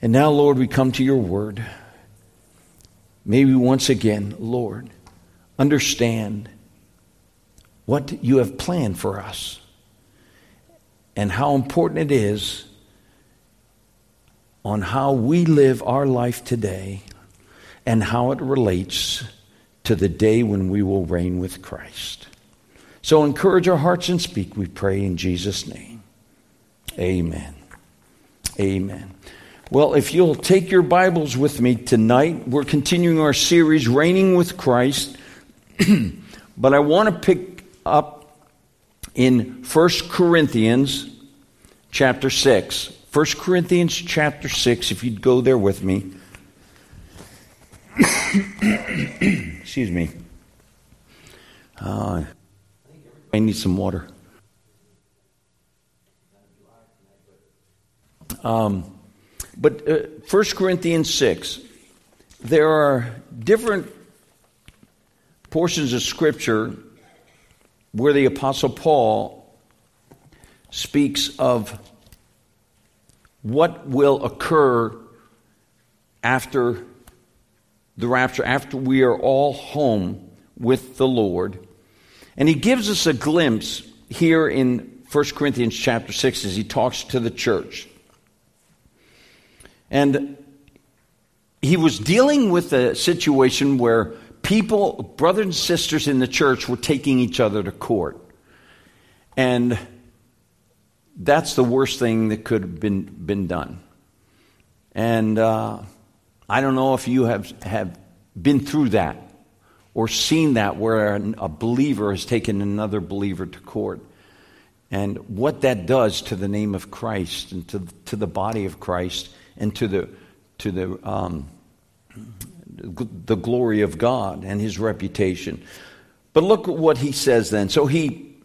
And now, Lord, we come to your word. Maybe once again, Lord, understand what you have planned for us and how important it is on how we live our life today and how it relates to the day when we will reign with Christ. So encourage our hearts and speak, we pray in Jesus' name. Amen. Amen. Well, if you'll take your Bibles with me tonight, we're continuing our series, Reigning with Christ. but I want to pick up in 1 Corinthians chapter 6. 1 Corinthians chapter 6, if you'd go there with me. Excuse me. Uh, I need some water. Um, but uh, 1 Corinthians 6, there are different portions of Scripture where the Apostle Paul speaks of what will occur after the rapture, after we are all home with the Lord. And he gives us a glimpse here in 1 Corinthians chapter 6 as he talks to the church. And he was dealing with a situation where people, brothers and sisters in the church, were taking each other to court. And that's the worst thing that could have been, been done. And uh, I don't know if you have, have been through that or seen that where a believer has taken another believer to court. And what that does to the name of Christ and to, to the body of Christ and to the, to the um, the glory of God and his reputation. But look at what he says then. So he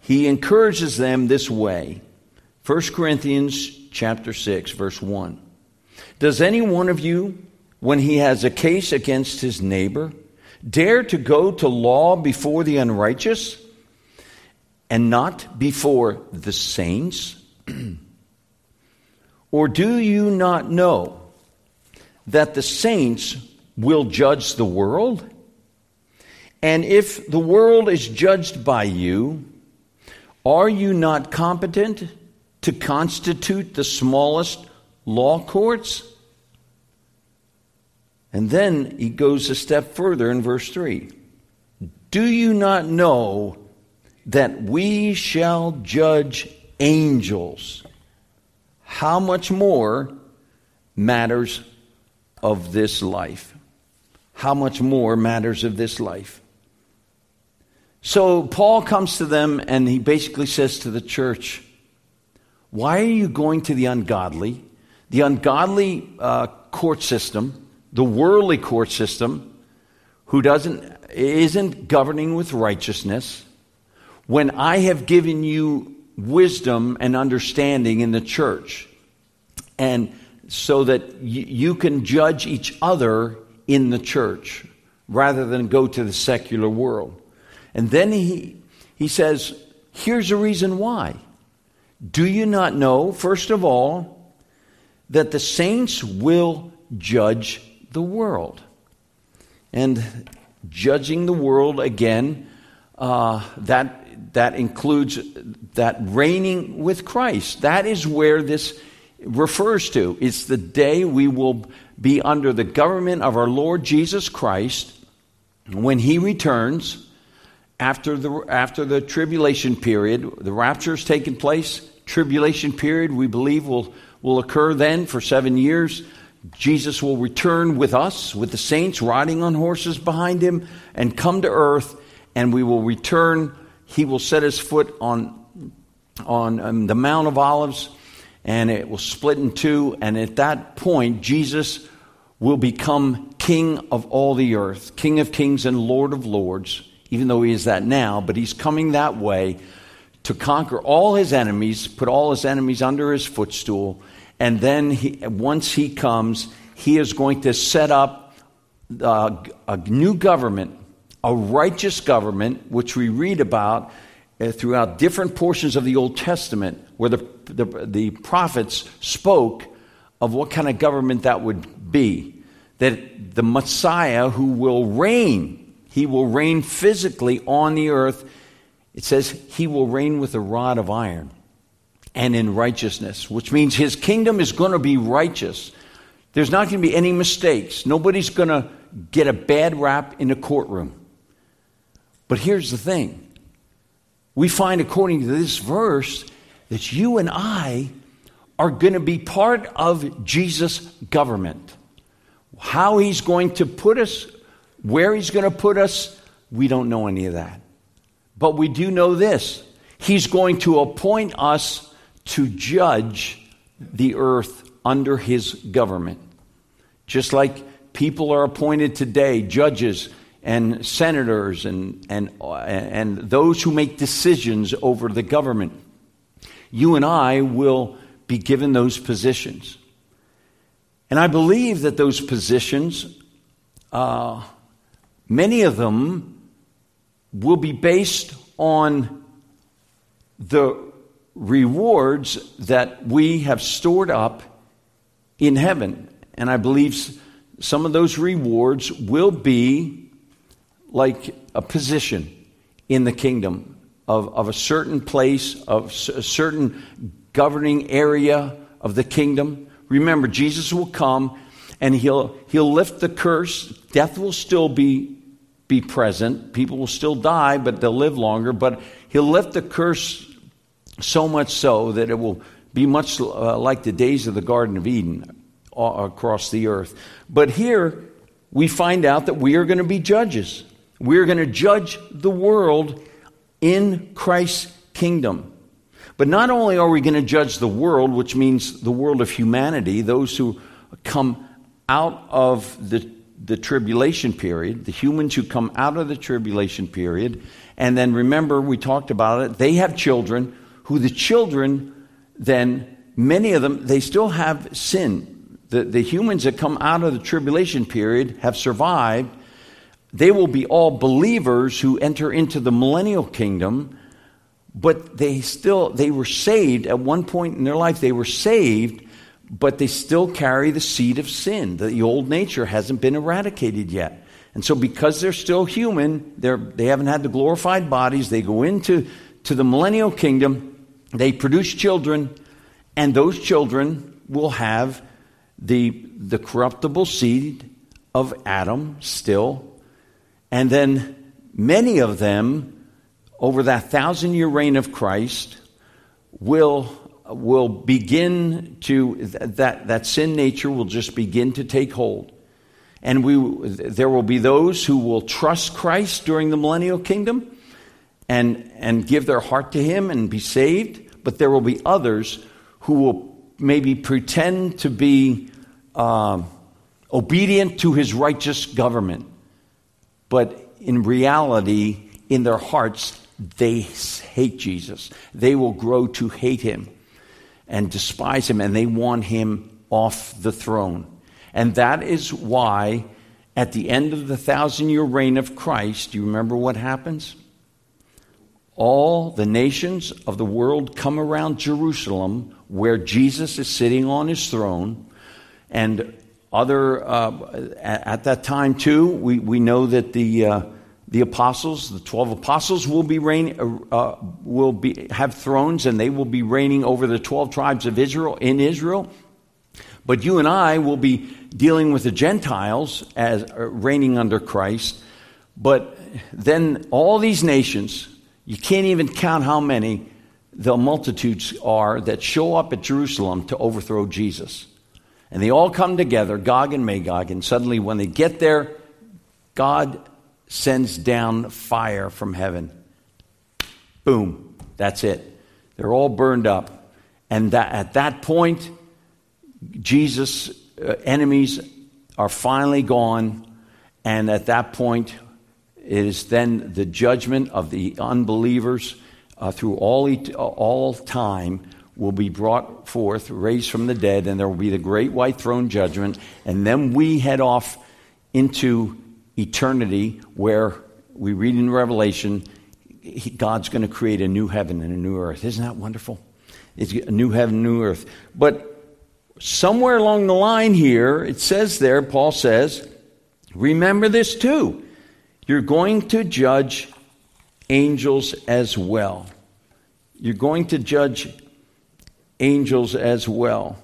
he encourages them this way. 1 Corinthians chapter 6 verse 1. Does any one of you when he has a case against his neighbor dare to go to law before the unrighteous and not before the saints? or do you not know that the saints will judge the world? And if the world is judged by you, are you not competent to constitute the smallest law courts? And then he goes a step further in verse 3. Do you not know that we shall judge angels? How much more matters of this life? how much more matters of this life. So Paul comes to them and he basically says to the church, Why are you going to the ungodly? The ungodly uh, court system, the worldly court system, who doesn't, isn't governing with righteousness, when I have given you wisdom and understanding in the church, and so that y- you can judge each other in the church rather than go to the secular world. And then he, he says, here's a reason why. Do you not know, first of all, that the saints will judge the world? And judging the world again, uh, that, that includes that reigning with Christ. That is where this refers to. It's the day we will be under the government of our Lord Jesus Christ when he returns after the, after the tribulation period. The rapture has taken place. Tribulation period, we believe, will, will occur then for seven years. Jesus will return with us, with the saints riding on horses behind him, and come to earth, and we will return. He will set his foot on, on um, the Mount of Olives, and it will split in two. And at that point, Jesus will become king of all the earth, king of kings and lord of lords, even though he is that now, but he's coming that way to conquer all his enemies, put all his enemies under his footstool, and then he, once he comes, he is going to set up uh, a new government, a righteous government, which we read about uh, throughout different portions of the Old Testament, where the, the, the prophets spoke of what kind of government that would be. That the Messiah who will reign, he will reign physically on the earth. It says he will reign with a rod of iron and in righteousness, which means his kingdom is going to be righteous. There's not going to be any mistakes. Nobody's going to get a bad rap in a courtroom. But here's the thing we find, according to this verse, that you and I are going to be part of Jesus' government. How he's going to put us, where he's going to put us, we don't know any of that. But we do know this He's going to appoint us to judge the earth under his government. Just like people are appointed today, judges and senators and, and, and those who make decisions over the government. You and I will be given those positions. And I believe that those positions, uh, many of them, will be based on the rewards that we have stored up in heaven. And I believe some of those rewards will be like a position in the kingdom of, of a certain place, of a certain governing area of the kingdom. Remember, Jesus will come and he'll, he'll lift the curse. Death will still be, be present. People will still die, but they'll live longer. But he'll lift the curse so much so that it will be much uh, like the days of the Garden of Eden uh, across the earth. But here we find out that we are going to be judges. We're going to judge the world in Christ's kingdom. But not only are we going to judge the world, which means the world of humanity, those who come out of the, the tribulation period, the humans who come out of the tribulation period, and then remember, we talked about it, they have children, who the children then, many of them, they still have sin. The, the humans that come out of the tribulation period have survived. They will be all believers who enter into the millennial kingdom but they still they were saved at one point in their life. They were saved but they still carry the seed of sin. The old nature hasn't been eradicated yet. And so because they're still human they're, they haven't had the glorified bodies they go into to the millennial kingdom they produce children and those children will have the, the corruptible seed of adam still and then many of them over that thousand year reign of Christ will, will begin to, that, that sin nature will just begin to take hold. And we, there will be those who will trust Christ during the millennial kingdom and, and give their heart to Him and be saved. But there will be others who will maybe pretend to be uh, obedient to His righteous government. But in reality, in their hearts, they hate Jesus. They will grow to hate him and despise him, and they want him off the throne. And that is why, at the end of the thousand year reign of Christ, do you remember what happens? All the nations of the world come around Jerusalem, where Jesus is sitting on his throne, and other uh, at, at, that time too, we, we know that the uh, the apostles, the 12 apostles will be reign, uh, uh, will be, have thrones and they will be reigning over the 12 tribes of Israel in Israel. But you and I will be dealing with the Gentiles as uh, reigning under Christ. But then all these nations, you can't even count how many the multitudes are that show up at Jerusalem to overthrow Jesus. And they all come together, Gog and Magog, and suddenly when they get there, God sends down fire from heaven. Boom, that's it. They're all burned up. And that, at that point, Jesus' uh, enemies are finally gone. And at that point, it is then the judgment of the unbelievers uh, through all, all time will be brought forth, raised from the dead, and there will be the great white throne judgment. And then we head off into eternity where we read in Revelation, God's going to create a new heaven and a new earth. Isn't that wonderful? It's a new heaven, new earth. But somewhere along the line here, it says there, Paul says, remember this too. You're going to judge angels as well. You're going to judge angels as well.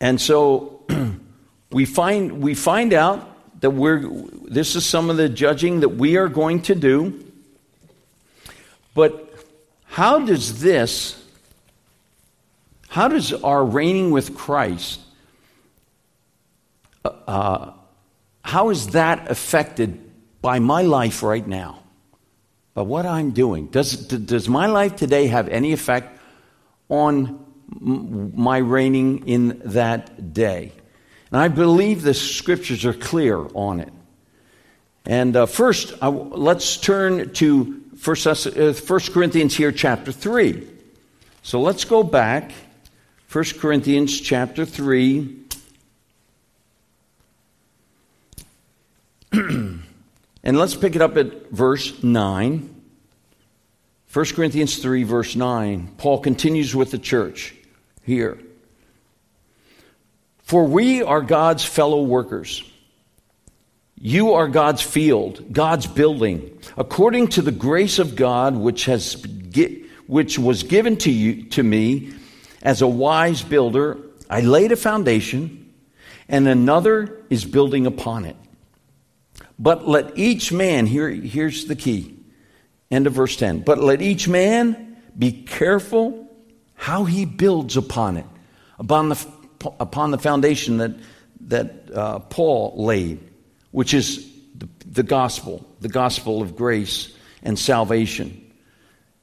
And so we find, we find out that we're, this is some of the judging that we are going to do. But how does this, how does our reigning with Christ, uh, uh how is that affected by my life right now? By what I'm doing? Does, does my life today have any effect on my reigning in that day? And I believe the scriptures are clear on it. And uh, first, let's turn to 1, uh, Corinthians here, chapter 3. So let's go back. 1 Corinthians chapter 3. and let's pick it up at verse 9. 1 Corinthians 3, verse 9. Paul continues with the church here. For we are God's fellow workers. You are God's field, God's building, according to the grace of God which has which was given to you to me as a wise builder. I laid a foundation, and another is building upon it. But let each man here here's the key. End of verse 10. But let each man be careful how he builds upon it, upon the upon the foundation that, that uh, Paul laid, which is the, the gospel, the gospel of grace and salvation.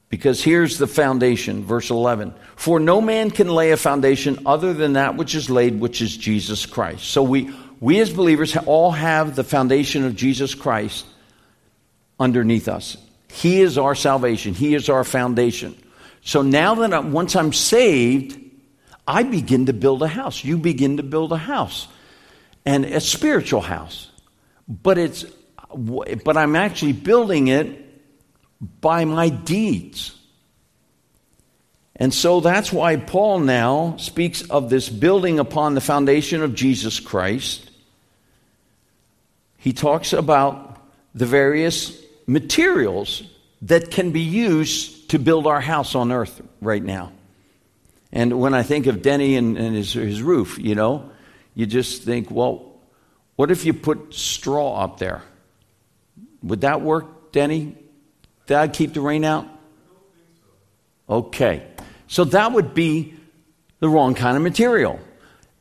Because here's the foundation, verse 11. For no man can lay a foundation other than that which is laid, which is Jesus Christ. So we, we as believers all have the foundation of Jesus Christ underneath us. He is our salvation, He is our foundation. So now that I'm, once I'm saved, I begin to build a house. You begin to build a house, and a spiritual house. But it's, but I'm actually building it by my deeds. And so that's why Paul now speaks of this building upon the foundation of Jesus Christ. He talks about the various materials that can be used to build our house on earth right now. And when I think of Denny and, and his, his roof, you know, you just think, well, what if you put straw up there? Would that work, Denny? That keep the rain out? Okay. So that would be the wrong kind of material.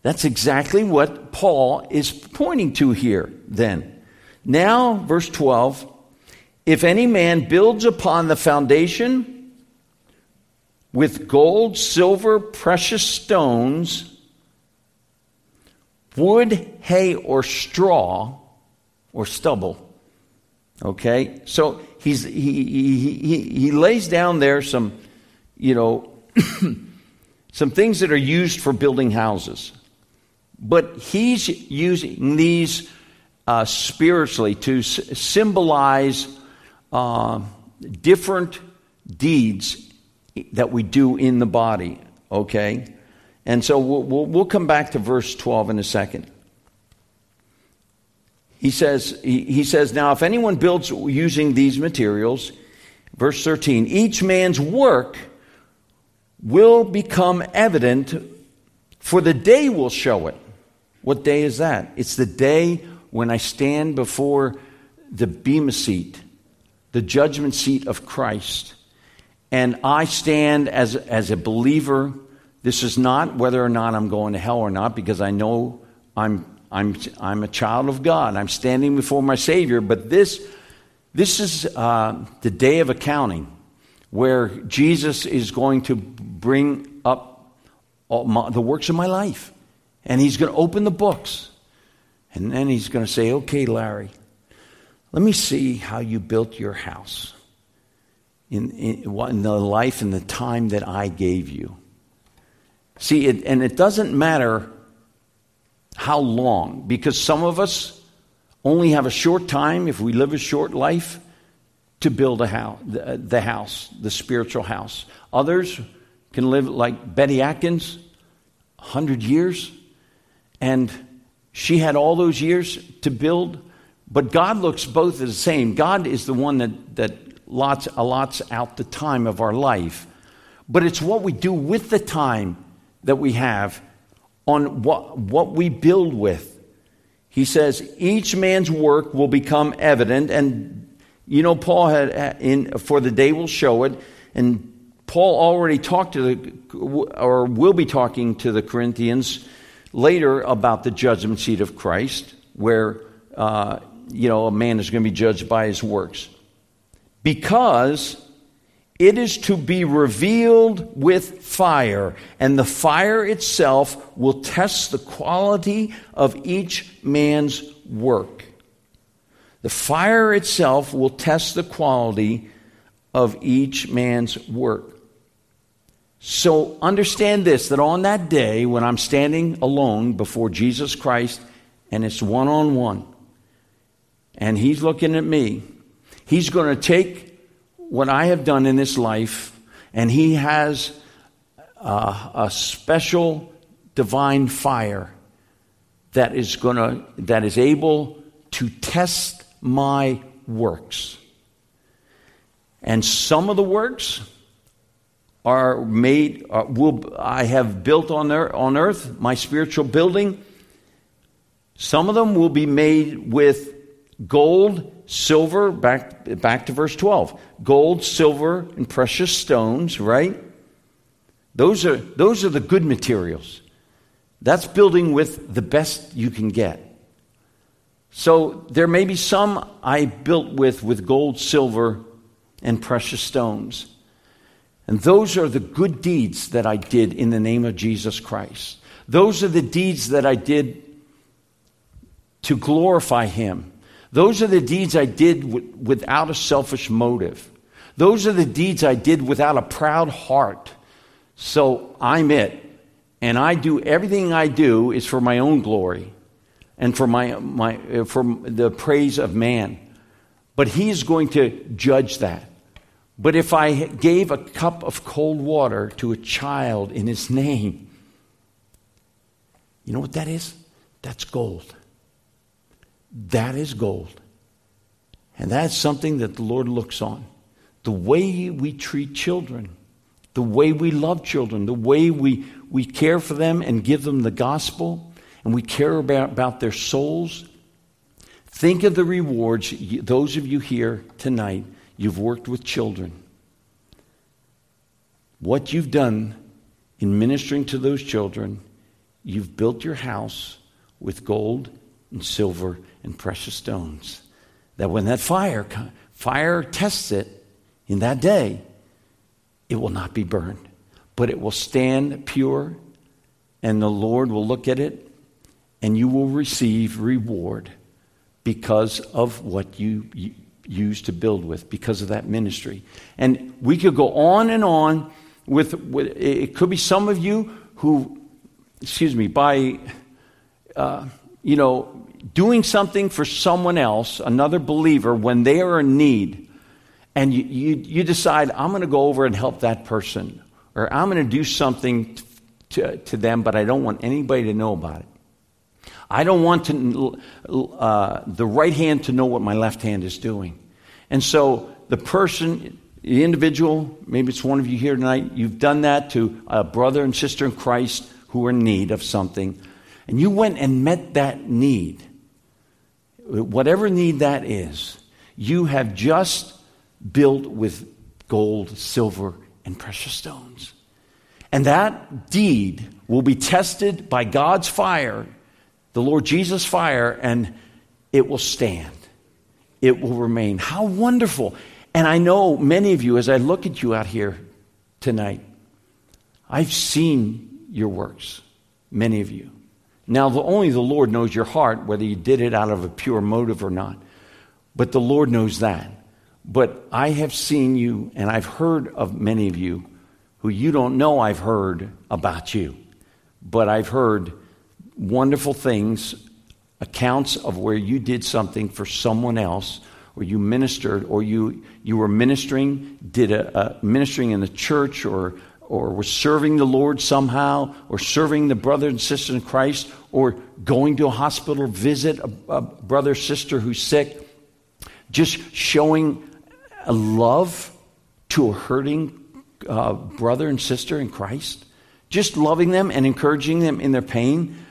That's exactly what Paul is pointing to here, then. Now, verse 12 if any man builds upon the foundation, with gold, silver, precious stones, wood, hay, or straw, or stubble. Okay? So he's, he, he, he, he lays down there some, you know, some things that are used for building houses. But he's using these uh, spiritually to s- symbolize uh, different deeds that we do in the body, okay? And so we'll, we'll, we'll come back to verse 12 in a second. He says, he, says, Now, if anyone builds using these materials, verse 13, each man's work will become evident, for the day will show it. What day is that? It's the day when I stand before the Bema seat, the judgment seat of Christ. And I stand as, as a believer. This is not whether or not I'm going to hell or not, because I know I'm, I'm, I'm a child of God. I'm standing before my Savior. But this, this is uh, the day of accounting where Jesus is going to bring up my, the works of my life. And he's going to open the books. And then he's going to say, okay, Larry, let me see how you built your house in, in, in the life and the time that I gave you. See, it, and it doesn't matter how long, because some of us only have a short time, if we live a short life, to build a house, the, the house, the spiritual house. Others can live like Betty Atkins, 100 years, and she had all those years to build. But God looks both the same. God is the one that, that lots, allots out the time of our life. But it's what we do with the time that we have on what, what we build with. He says, each man's work will become evident. And, you know, Paul had, in, for the day will show it. And Paul already talked to the, or will be talking to the Corinthians later about the judgment seat of Christ, where, uh, you know, a man is going to be judged by his works. Because it is to be revealed with fire, and the fire itself will test the quality of each man's work. The fire itself will test the quality of each man's work. So understand this that on that day when I'm standing alone before Jesus Christ and it's one on one, and He's looking at me, He's going to take what I have done in this life, and He has uh, a special divine fire that is going to that is able to test my works. And some of the works are made uh, will I have built on earth, on earth my spiritual building. Some of them will be made with gold, silver, back, back to verse 12. Gold, silver, and precious stones, right? Those are, those are the good materials. That's building with the best you can get. So there may be some I built with with gold, silver, and precious stones. And those are the good deeds that I did in the name of Jesus Christ. Those are the deeds that I did to glorify Him. Those are the deeds I did w- without a selfish motive. Those are the deeds I did without a proud heart. So I'm it. And I do everything I do is for my own glory and for, my, my, uh, for the praise of man. But he's going to judge that. But if I gave a cup of cold water to a child in his name, you know what that is? That's gold. That is gold. And that's something that the Lord looks on. The way we treat children, the way we love children, the way we, we care for them and give them the gospel, and we care about, about their souls. Think of the rewards, those of you here tonight, you've worked with children. What you've done in ministering to those children, you've built your house with gold and silver and precious stones. That when that fire, fire tests it in that day, it will not be burned, but it will stand pure, and the Lord will look at it, and you will receive reward because of what you, used to build with, because of that ministry. And we could go on and on with, with it could be some of you who, excuse me, by, uh, you know, doing something for someone else, another believer, when they are in need, and you, you, you decide, I'm going to go over and help that person, or I'm going to do something to, to them, but I don't want anybody to know about it. I don't want to, uh, the right hand to know what my left hand is doing. And so the person, the individual, maybe it's one of you here tonight, you've done that to a brother and sister in Christ who are in need of something, and you went and met that need whatever need that is, you have just built with gold, silver, and precious stones. And that deed will be tested by God's fire, the Lord Jesus' fire, and it will stand. It will remain. How wonderful. And I know many of you, as I look at you out here tonight, I've seen your works, many of you. Now, the, only the Lord knows your heart, whether you did it out of a pure motive or not. But the Lord knows that. But I have seen you, and I've heard of many of you who you don't know I've heard about you. But I've heard wonderful things, accounts of where you did something for someone else, or you ministered, or you, you were ministering, did a, a ministering in the church or or was serving the Lord somehow, or serving the brother and sister in Christ, or going to a hospital visit a, a brother sister who's sick, just showing a love to a hurting uh, brother and sister in Christ, just loving them and encouraging them in their pain.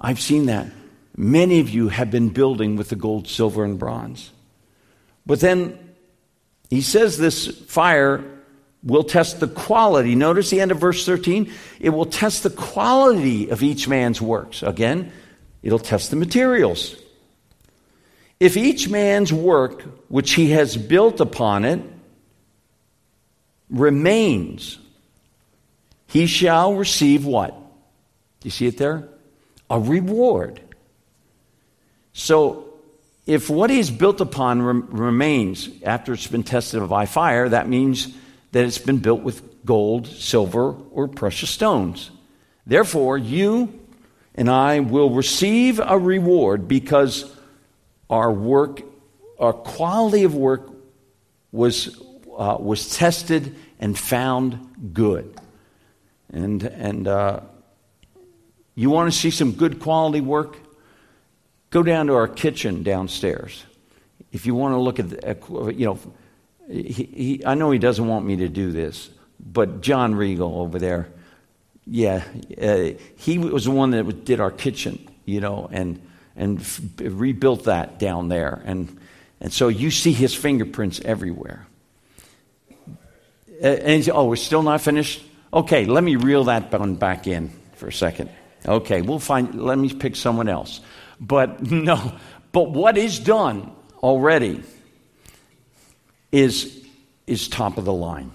I've seen that. Many of you have been building with the gold, silver, and bronze. But then he says this fire will test the quality. Notice the end of verse 13. It will test the quality of each man's works. Again, it'll test the materials. If each man's work, which he has built upon it, remains, he shall receive what? You see it there? A reward. So, if what he's built upon remains after it's been tested by fire, that means that it's been built with gold, silver, or precious stones. Therefore, you and I will receive a reward because our work, our quality of work was, uh, was tested and found good. And, and uh, you want to see some good quality work? Go down to our kitchen downstairs. If you want to look at, the, you know, he, he, I know he doesn't want me to do this, but John Regal over there, yeah, uh, he was the one that did our kitchen, you know, and and f- rebuilt that down there, and and so you see his fingerprints everywhere. Uh, and oh, we're still not finished. Okay, let me reel that one back in for a second. Okay, we'll find. Let me pick someone else. But no, but what is done already is, is top of the line.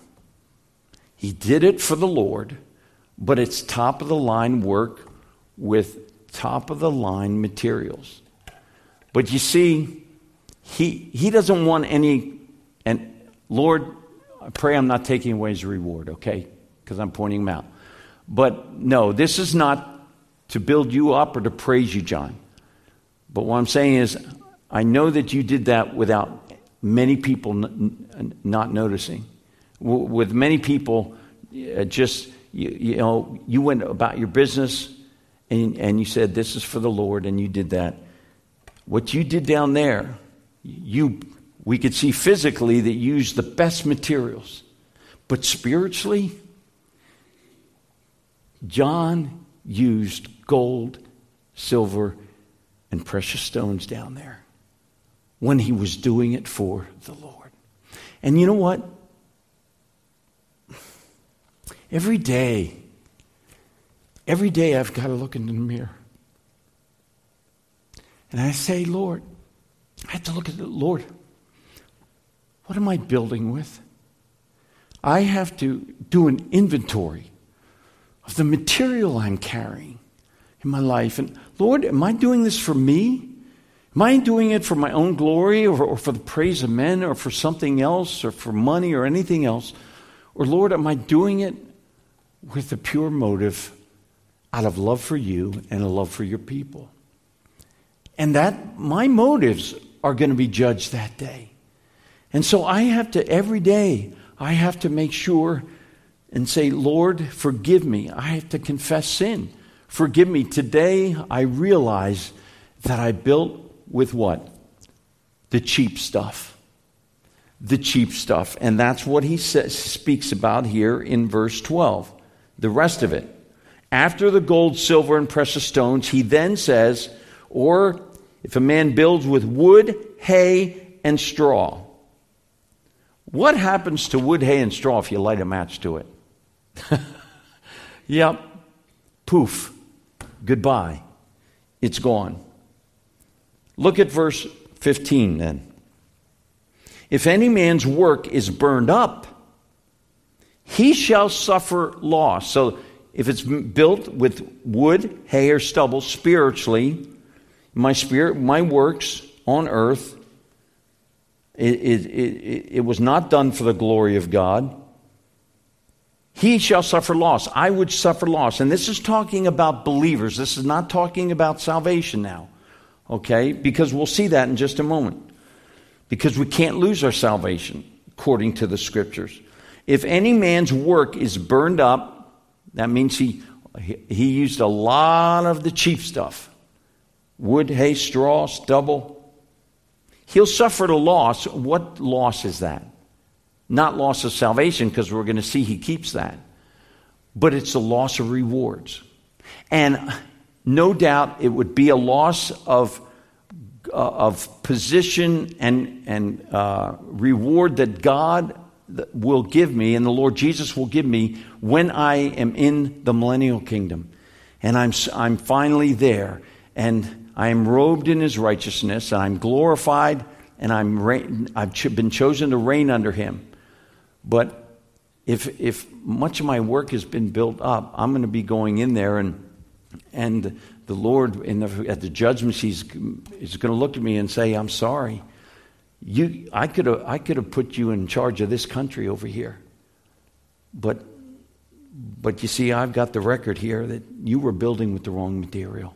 He did it for the Lord, but it's top of the line work with top of the line materials. But you see, he, he doesn't want any, and Lord, I pray I'm not taking away his reward, okay? Because I'm pointing him out. But no, this is not to build you up or to praise you, John. But what I'm saying is, I know that you did that without many people n- not noticing. W- with many people, uh, just, you, you, know, you went about your business and, and you said, This is for the Lord, and you did that. What you did down there, you, we could see physically that you used the best materials. But spiritually, John used gold, silver, and precious stones down there when he was doing it for the Lord. And you know what? Every day, every day I've got to look in the mirror. And I say, Lord, I have to look at the Lord. What am I building with? I have to do an inventory of the material I'm carrying in my life. And Lord, am I doing this for me? Am I doing it for my own glory or, or, for the praise of men or for something else or for money or anything else? Or Lord, am I doing it with a pure motive out of love for you and a love for your people? And that my motives are going to be judged that day. And so I have to, every day, I have to make sure and say, Lord, forgive me. I have to confess sin. Forgive me. Today I realize that I built with what? The cheap stuff. The cheap stuff. And that's what he says, speaks about here in verse 12. The rest of it. After the gold, silver, and precious stones, he then says, or if a man builds with wood, hay, and straw. What happens to wood, hay, and straw if you light a match to it? yep. Poof. Goodbye. It's gone. Look at verse 15 then. If any man's work is burned up, he shall suffer loss. So if it's built with wood, hay, or stubble, spiritually, my spirit, my works on earth, it, it, it, it was not done for the glory of God he shall suffer loss. I would suffer loss. And this is talking about believers. This is not talking about salvation now. Okay? Because we'll see that in just a moment. Because we can't lose our salvation according to the scriptures. If any man's work is burned up, that means he, he used a lot of the cheap stuff wood, hay, straw, stubble. He'll suffer a loss. What loss is that? Not loss of salvation, because we're going to see he keeps that, but it's a loss of rewards. And no doubt it would be a loss of, uh, of position and, and uh, reward that God will give me and the Lord Jesus will give me when I am in the millennial kingdom. And I'm, I'm finally there. And I am robed in his righteousness. And I'm glorified. And I'm, I've been chosen to reign under him. But if, if much of my work has been built up, I'm going to be going in there and, and the Lord the, at the judgment he's, is going to look at me and say, I'm sorry. You, I, could have, I could have put you in charge of this country over here. But, but you see, I've got the record here that you were building with the wrong material.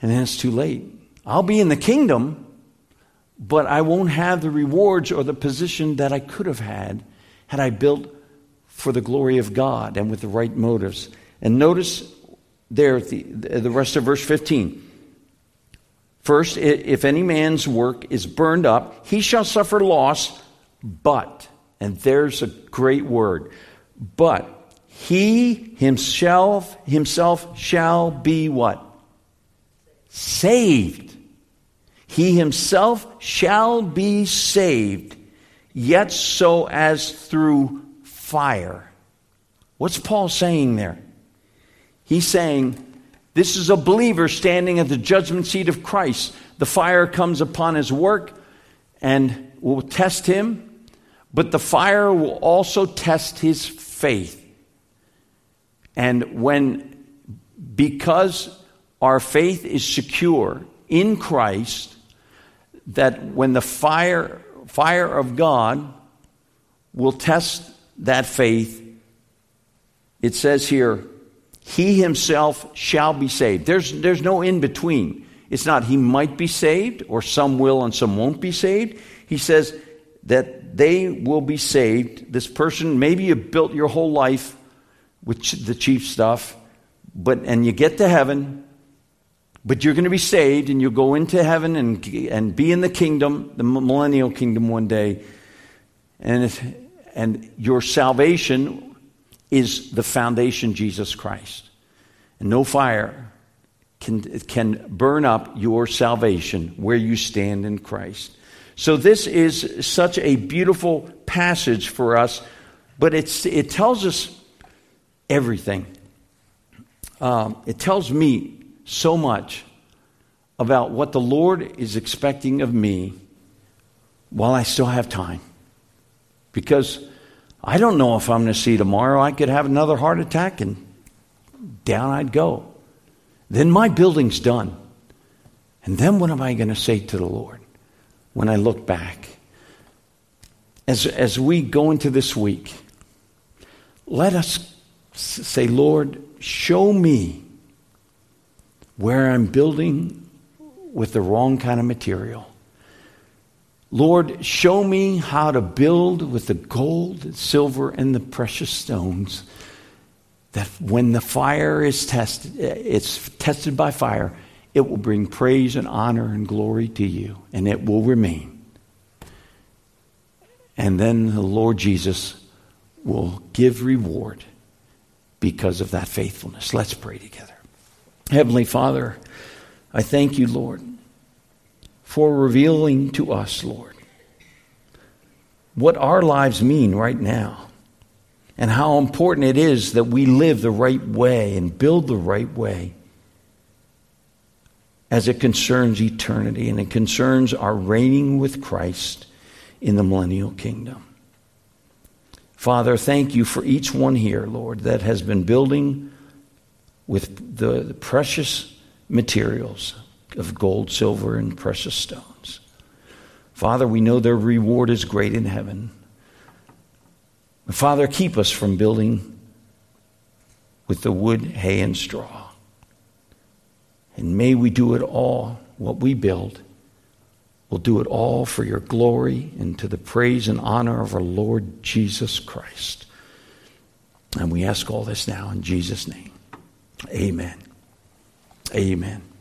And then it's too late. I'll be in the kingdom, but I won't have the rewards or the position that I could have had had I built for the glory of God and with the right motives. And notice there the, the rest of verse 15. First, if any man's work is burned up, he shall suffer loss, but, and there's a great word, but he himself himself shall be what? Saved. He himself shall be saved, yet so as through fire. What's Paul saying there? He's saying, this is a believer standing at the judgment seat of Christ. The fire comes upon his work and will test him, but the fire will also test his faith. And when, because our faith is secure in Christ, that when the fire, fire of God will test that faith, it says here, he himself shall be saved. There's, there's no in between. It's not he might be saved or some will and some won't be saved. He says that they will be saved. This person, maybe you built your whole life with the cheap stuff, but and you get to heaven, but you're going to be saved and you'll go into heaven and, and be in the kingdom, the millennial kingdom one day. And, if, and your salvation is the foundation, Jesus Christ. And no fire can, can burn up your salvation where you stand in Christ. So, this is such a beautiful passage for us, but it's, it tells us everything. Um, it tells me so much about what the Lord is expecting of me while I still have time. Because I don't know if I'm going to see tomorrow. I could have another heart attack and down I'd go. Then my building's done. And then what am I going to say to the Lord when I look back? As, as we go into this week, let us say, Lord, show me where I'm building with the wrong kind of material. Lord, show me how to build with the gold, silver, and the precious stones. That when the fire is tested, it's tested by fire, it will bring praise and honor and glory to you, and it will remain. And then the Lord Jesus will give reward because of that faithfulness. Let's pray together. Heavenly Father, I thank you, Lord for revealing to us, Lord, what our lives mean right now and how important it is that we live the right way and build the right way as it concerns eternity and it concerns our reigning with Christ in the millennial kingdom. Father, thank you for each one here, Lord, that has been building with the, precious materials of gold, silver, and precious stones. Father, we know their reward is great in heaven. Father, keep us from building with the wood, hay, and straw. And may we do it all, what we build, we'll do it all for your glory and to the praise and honor of our Lord Jesus Christ. And we ask all this now in Jesus' name. Amen. Amen.